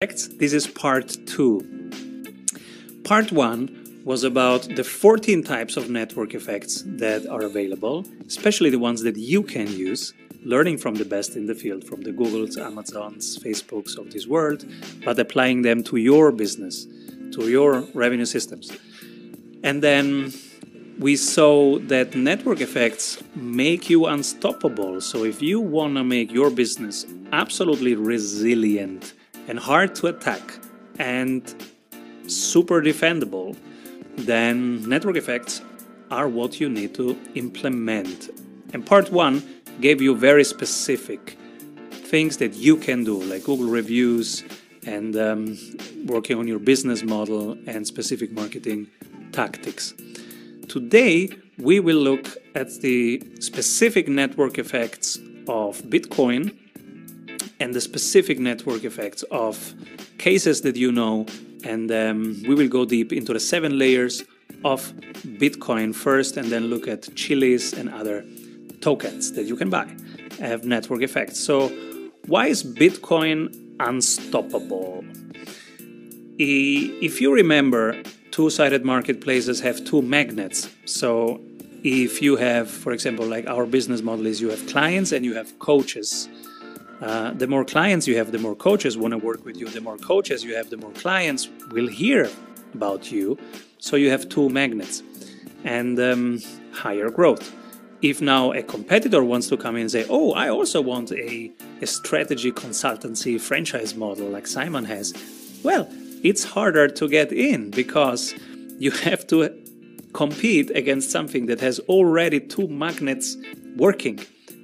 This is part two. Part one was about the 14 types of network effects that are available, especially the ones that you can use, learning from the best in the field, from the Googles, Amazons, Facebooks of this world, but applying them to your business, to your revenue systems. And then we saw that network effects make you unstoppable. So if you want to make your business absolutely resilient and hard to attack and super defendable, then network effects are what you need to implement. And part one gave you very specific things that you can do, like Google reviews and um, working on your business model and specific marketing tactics. Today, we will look at the specific network effects of Bitcoin and the specific network effects of cases that you know. And um, we will go deep into the seven layers of Bitcoin first, and then look at Chiliz and other tokens that you can buy have network effects. So, why is Bitcoin unstoppable? If you remember, two sided marketplaces have two magnets. So, if you have, for example, like our business model is you have clients and you have coaches uh, the more clients you have, the more coaches want to work with you. The more coaches you have, the more clients will hear about you. So you have two magnets and um, higher growth. If now a competitor wants to come in and say, Oh, I also want a, a strategy consultancy franchise model like Simon has, well, it's harder to get in because you have to compete against something that has already two magnets working.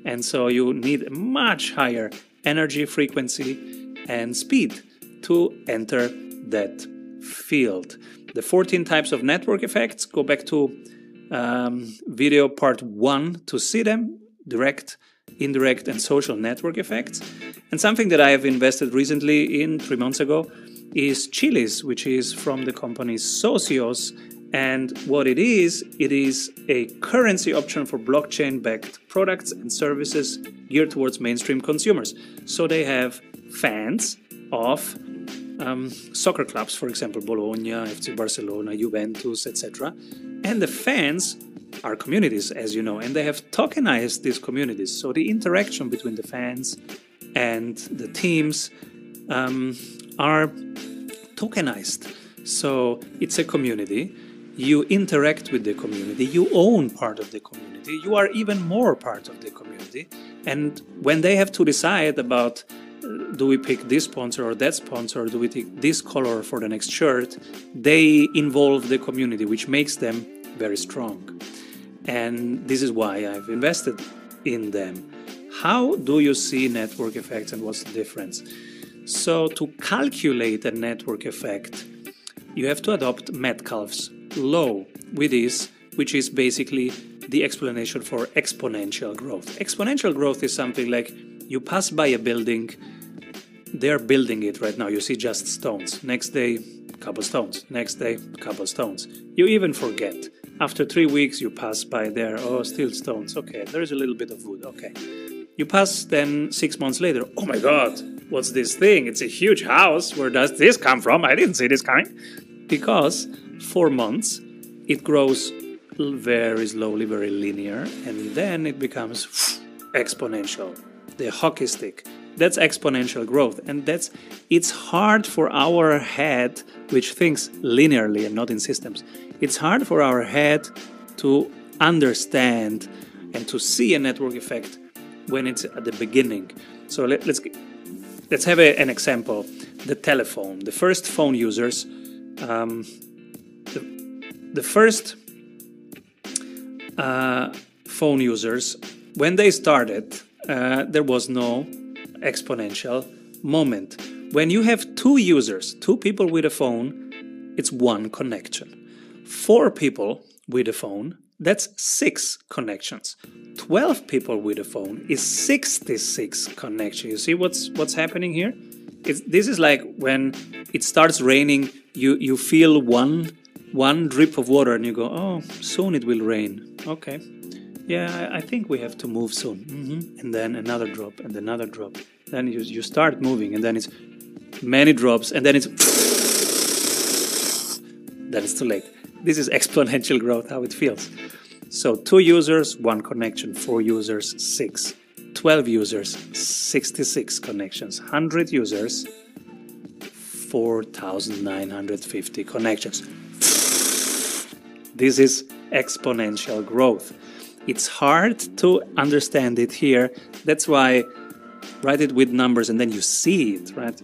And so you need much higher energy, frequency, and speed to enter that field. The 14 types of network effects go back to um, video part one to see them direct, indirect, and social network effects. And something that I have invested recently in three months ago is Chiliz, which is from the company Socios and what it is, it is a currency option for blockchain backed products and services geared towards mainstream consumers. So they have fans of um, soccer clubs, for example, Bologna, FC Barcelona, Juventus, etc. And the fans are communities, as you know, and they have tokenized these communities. So the interaction between the fans and the teams um, are tokenized. So it's a community you interact with the community, you own part of the community, you are even more part of the community. And when they have to decide about uh, do we pick this sponsor or that sponsor, or do we take this color for the next shirt, they involve the community, which makes them very strong. And this is why I've invested in them. How do you see network effects and what's the difference? So, to calculate a network effect, you have to adopt Metcalfe's law with this, which is basically the explanation for exponential growth. Exponential growth is something like you pass by a building, they're building it right now. You see just stones. Next day, couple stones. Next day, couple stones. You even forget. After three weeks, you pass by there. Oh, still stones. Okay, there is a little bit of wood. Okay. You pass then six months later. Oh my God, what's this thing? It's a huge house. Where does this come from? I didn't see this coming. Because four months, it grows very slowly, very linear, and then it becomes exponential. The hockey stick. That's exponential growth, and that's it's hard for our head, which thinks linearly and not in systems. It's hard for our head to understand and to see a network effect when it's at the beginning. So let, us let's, have a, an example. The telephone. The first phone users um, the first uh, phone users, when they started, uh, there was no exponential moment. When you have two users, two people with a phone, it's one connection. Four people with a phone, that's six connections. 12 people with a phone is 66 connections. You see what's what's happening here? It's, this is like when it starts raining, you, you feel one one drip of water and you go, oh, soon it will rain. Okay. Yeah, I think we have to move soon. Mm -hmm. And then another drop and another drop. Then you, you start moving and then it's many drops, and then it's then it's too late. This is exponential growth, how it feels. So two users, one connection, four users, six. 12 users, 66 connections, 100 users, 4,950 connections. This is exponential growth. It's hard to understand it here. That's why write it with numbers and then you see it, right?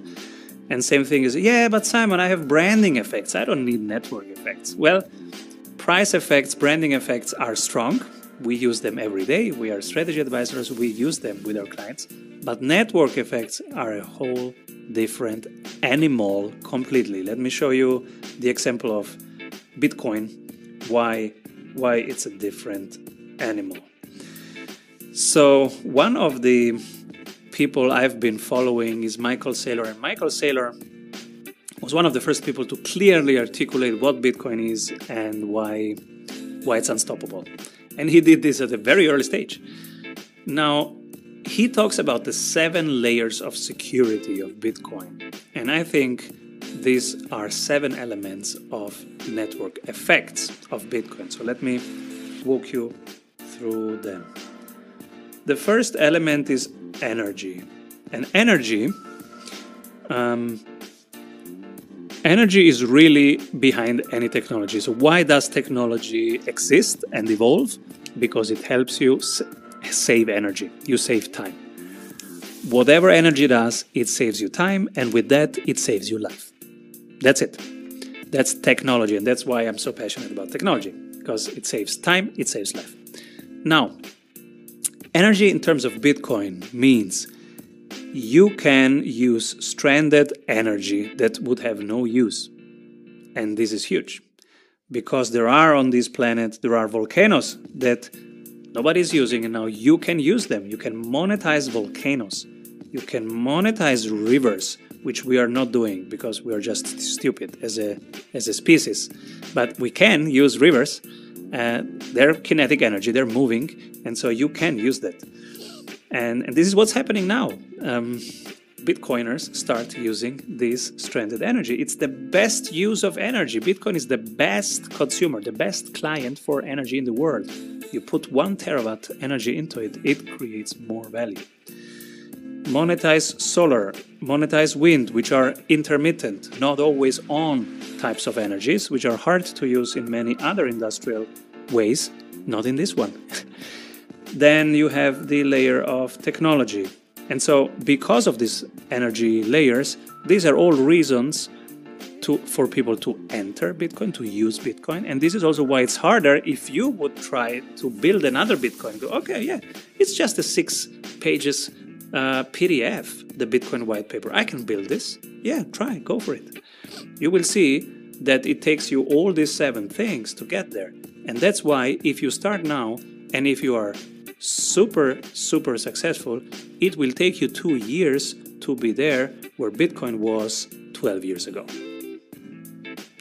And same thing is, yeah, but Simon, I have branding effects. I don't need network effects. Well, price effects, branding effects are strong. We use them every day. We are strategy advisors. We use them with our clients. But network effects are a whole different animal completely. Let me show you the example of Bitcoin, why, why it's a different animal. So, one of the people I've been following is Michael Saylor. And Michael Saylor was one of the first people to clearly articulate what Bitcoin is and why, why it's unstoppable. And he did this at a very early stage. Now, he talks about the seven layers of security of Bitcoin. And I think these are seven elements of network effects of Bitcoin. So let me walk you through them. The first element is energy. And energy, um, energy is really behind any technology. So why does technology exist and evolve? Because it helps you save energy. You save time. Whatever energy does, it saves you time, and with that, it saves you life. That's it. That's technology, and that's why I'm so passionate about technology because it saves time, it saves life. Now, Energy in terms of Bitcoin means you can use stranded energy that would have no use. And this is huge because there are on this planet, there are volcanoes that nobody is using, and now you can use them. You can monetize volcanoes, you can monetize rivers, which we are not doing because we are just stupid as a, as a species. But we can use rivers uh, they're kinetic energy, they're moving, and so you can use that. And, and this is what's happening now. Um, Bitcoiners start using this stranded energy. It's the best use of energy. Bitcoin is the best consumer, the best client for energy in the world. You put one terawatt energy into it, it creates more value. Monetize solar, monetize wind, which are intermittent, not always on types of energies, which are hard to use in many other industrial ways, not in this one. then you have the layer of technology. And so, because of these energy layers, these are all reasons to, for people to enter Bitcoin, to use Bitcoin. And this is also why it's harder if you would try to build another Bitcoin. Go, okay, yeah, it's just a six pages uh, PDF, the Bitcoin white paper. I can build this. Yeah, try, go for it. You will see that it takes you all these seven things to get there. And that's why if you start now and if you are super, super successful, it will take you two years to be there where Bitcoin was 12 years ago.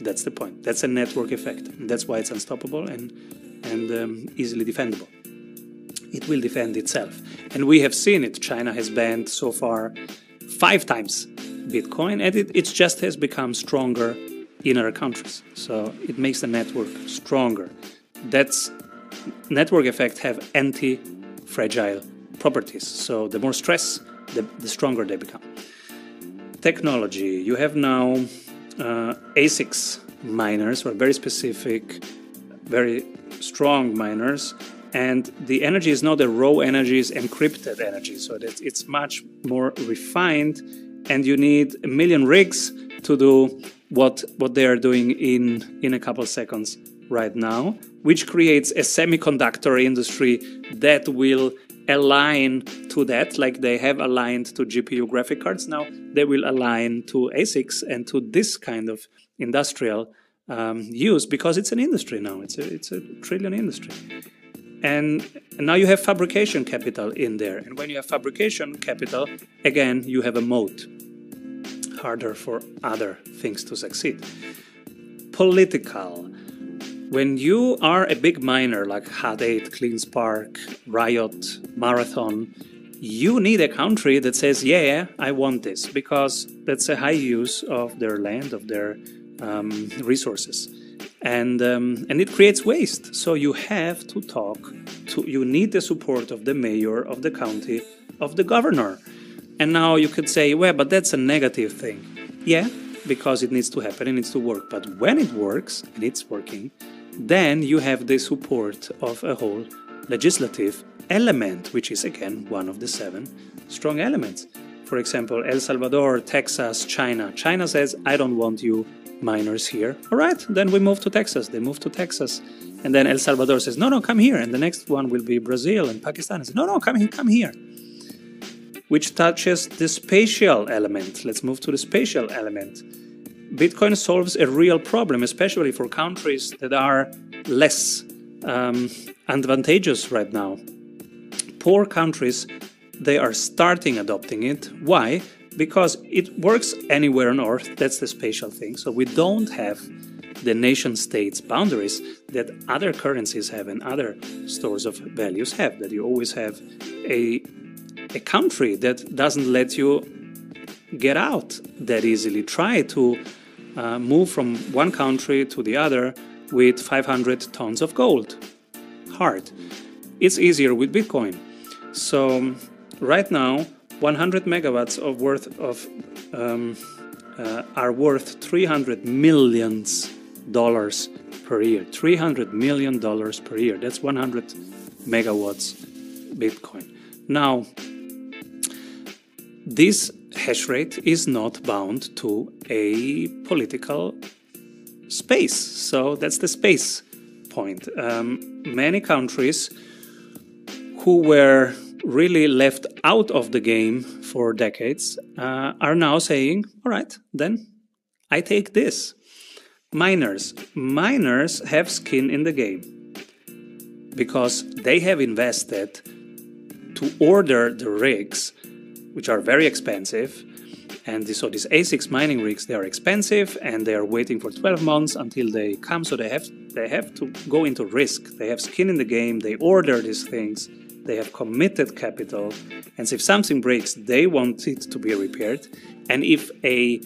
That's the point. That's a network effect. That's why it's unstoppable and, and um, easily defendable. It will defend itself. And we have seen it. China has banned so far five times Bitcoin, and it, it just has become stronger in other countries. So it makes the network stronger. That's network effects have anti-fragile properties. So the more stress, the, the stronger they become. Technology. You have now uh, ASICs miners, or very specific, very strong miners, and the energy is not a raw energy, it's encrypted energy. So that it's much more refined, and you need a million rigs to do what what they are doing in in a couple seconds right now, which creates a semiconductor industry that will align to that, like they have aligned to GPU graphic cards now, they will align to ASICs and to this kind of industrial um, use because it's an industry now. It's a, it's a trillion industry. And, now you have fabrication capital in there. And when you have fabrication capital, again, you have a moat harder for other things to succeed. Political. When you are a big miner like Hut 8, CleanSpark, Riot, Marathon, you need a country that says, yeah, I want this, because that's a high use of their land, of their um, resources. And, um, and it creates waste. So you have to talk to, you need the support of the mayor, of the county, of the governor. And now you could say, well, but that's a negative thing. Yeah, because it needs to happen, it needs to work. But when it works, and it's working, then you have the support of a whole legislative element, which is again one of the seven strong elements. For example, El Salvador, Texas, China. China says, I don't want you miners here. All right, then we move to Texas. They move to Texas. And then El Salvador says, no, no, come here. And the next one will be Brazil and Pakistan. Says, no, no, come here, come here. Which touches the spatial element. Let's move to the spatial element. Bitcoin solves a real problem, especially for countries that are less um, advantageous right now. Poor countries, they are starting adopting it. Why? Because it works anywhere on Earth. That's the spatial thing. So we don't have the nation states boundaries that other currencies have and other stores of values have. That you always have a a country that doesn't let you get out that easily. Try to uh, move from one country to the other with 500 tons of gold. Hard. It's easier with Bitcoin. So right now, 100 megawatts of worth of um, uh, are worth 300 millions dollars per year. 300 million dollars per year. That's 100 megawatts Bitcoin. Now, this hash rate is not bound to a political space. So that's the space point. Um, many countries who were really left out of the game for decades uh, are now saying, all right, then I take this. Miners. Miners have skin in the game because they have invested to order the rigs, which are very expensive, and so these ASICs mining rigs, they are expensive and they are waiting for 12 months until they come. So they have they have to go into risk. They have skin in the game. They order these things. They have committed capital. And if something breaks, they want it to be repaired. And if a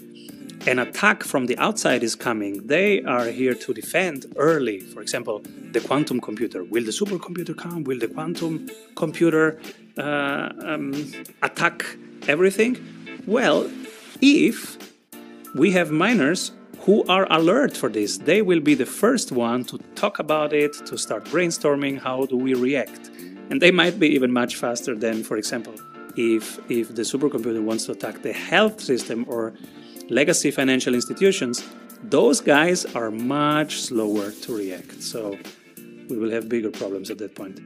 an attack from the outside is coming, they are here to defend early. For example, the quantum computer. Will the supercomputer come? Will the quantum computer uh, um, attack everything? Well, if we have miners who are alert for this, they will be the first one to talk about it, to start brainstorming how do we react. And they might be even much faster than, for example, if, if the supercomputer wants to attack the health system or legacy financial institutions, those guys are much slower to react. So we will have bigger problems at that point.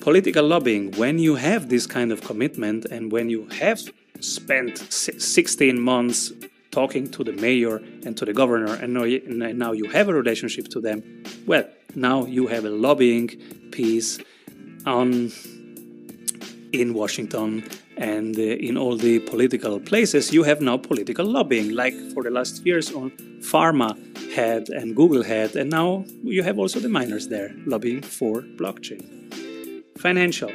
Political lobbying, when you have this kind of commitment and when you have spent 16 months talking to the mayor and to the governor, and now you have a relationship to them, well, now you have a lobbying piece on in Washington and uh, in all the political places. You have now political lobbying, like for the last years on Pharma had and Google had, and now you have also the miners there lobbying for blockchain. Financial.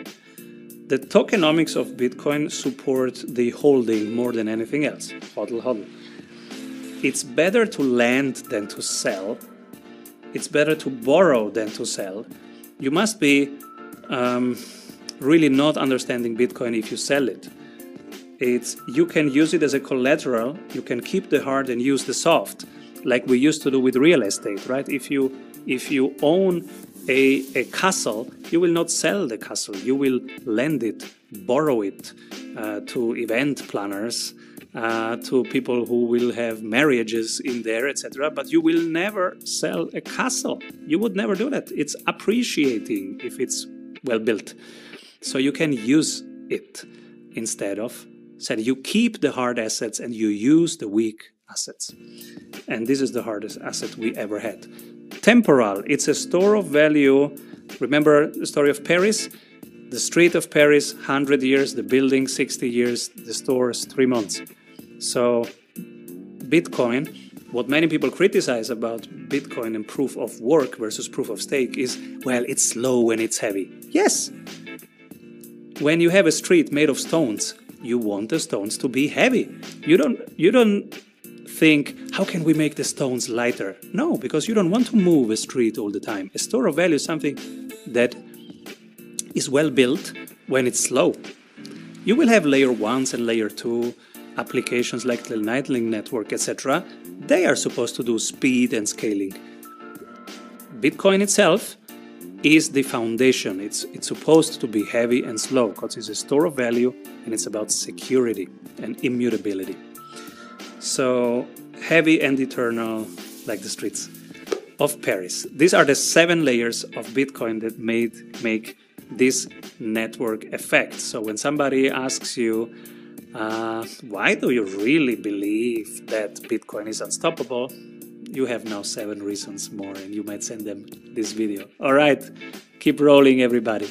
The tokenomics of Bitcoin support the holding more than anything else. Hodl, hodl. It's better to lend than to sell. It's better to borrow than to sell. You must be um, really not understanding Bitcoin if you sell it. It's you can use it as a collateral. You can keep the hard and use the soft, like we used to do with real estate, right? If you if you own a, a castle, you will not sell the castle. You will lend it, borrow it uh, to event planners, uh, to people who will have marriages in there, etc. But you will never sell a castle. You would never do that. It's appreciating if it's well built. So you can use it instead of said you keep the hard assets and you use the weak assets. And this is the hardest asset we ever had temporal. It's a store of value. Remember the story of Paris? The street of Paris, 100 years, the building, 60 years, the stores, three months. So, Bitcoin, what many people criticize about Bitcoin and proof of work versus proof of stake is well, it's slow and it's heavy. Yes, when you have a street made of stones, you want the stones to be heavy. You don't you don't think how can we make the stones lighter? No, because you don't want to move a street all the time. A store of value is something that is well built when it's slow. You will have layer 1s and layer 2 applications like the Lightning Network, etc. They are supposed to do speed and scaling. Bitcoin itself is the foundation. It's, it's supposed to be heavy and slow because it's a store of value and it's about security and immutability. So, heavy and eternal, like the streets of Paris. These are the seven layers of Bitcoin that made make this network effect. So, when somebody asks you, uh, why do you really believe that Bitcoin is unstoppable? you have now seven reasons more and you might send them this video. All right, keep rolling, everybody.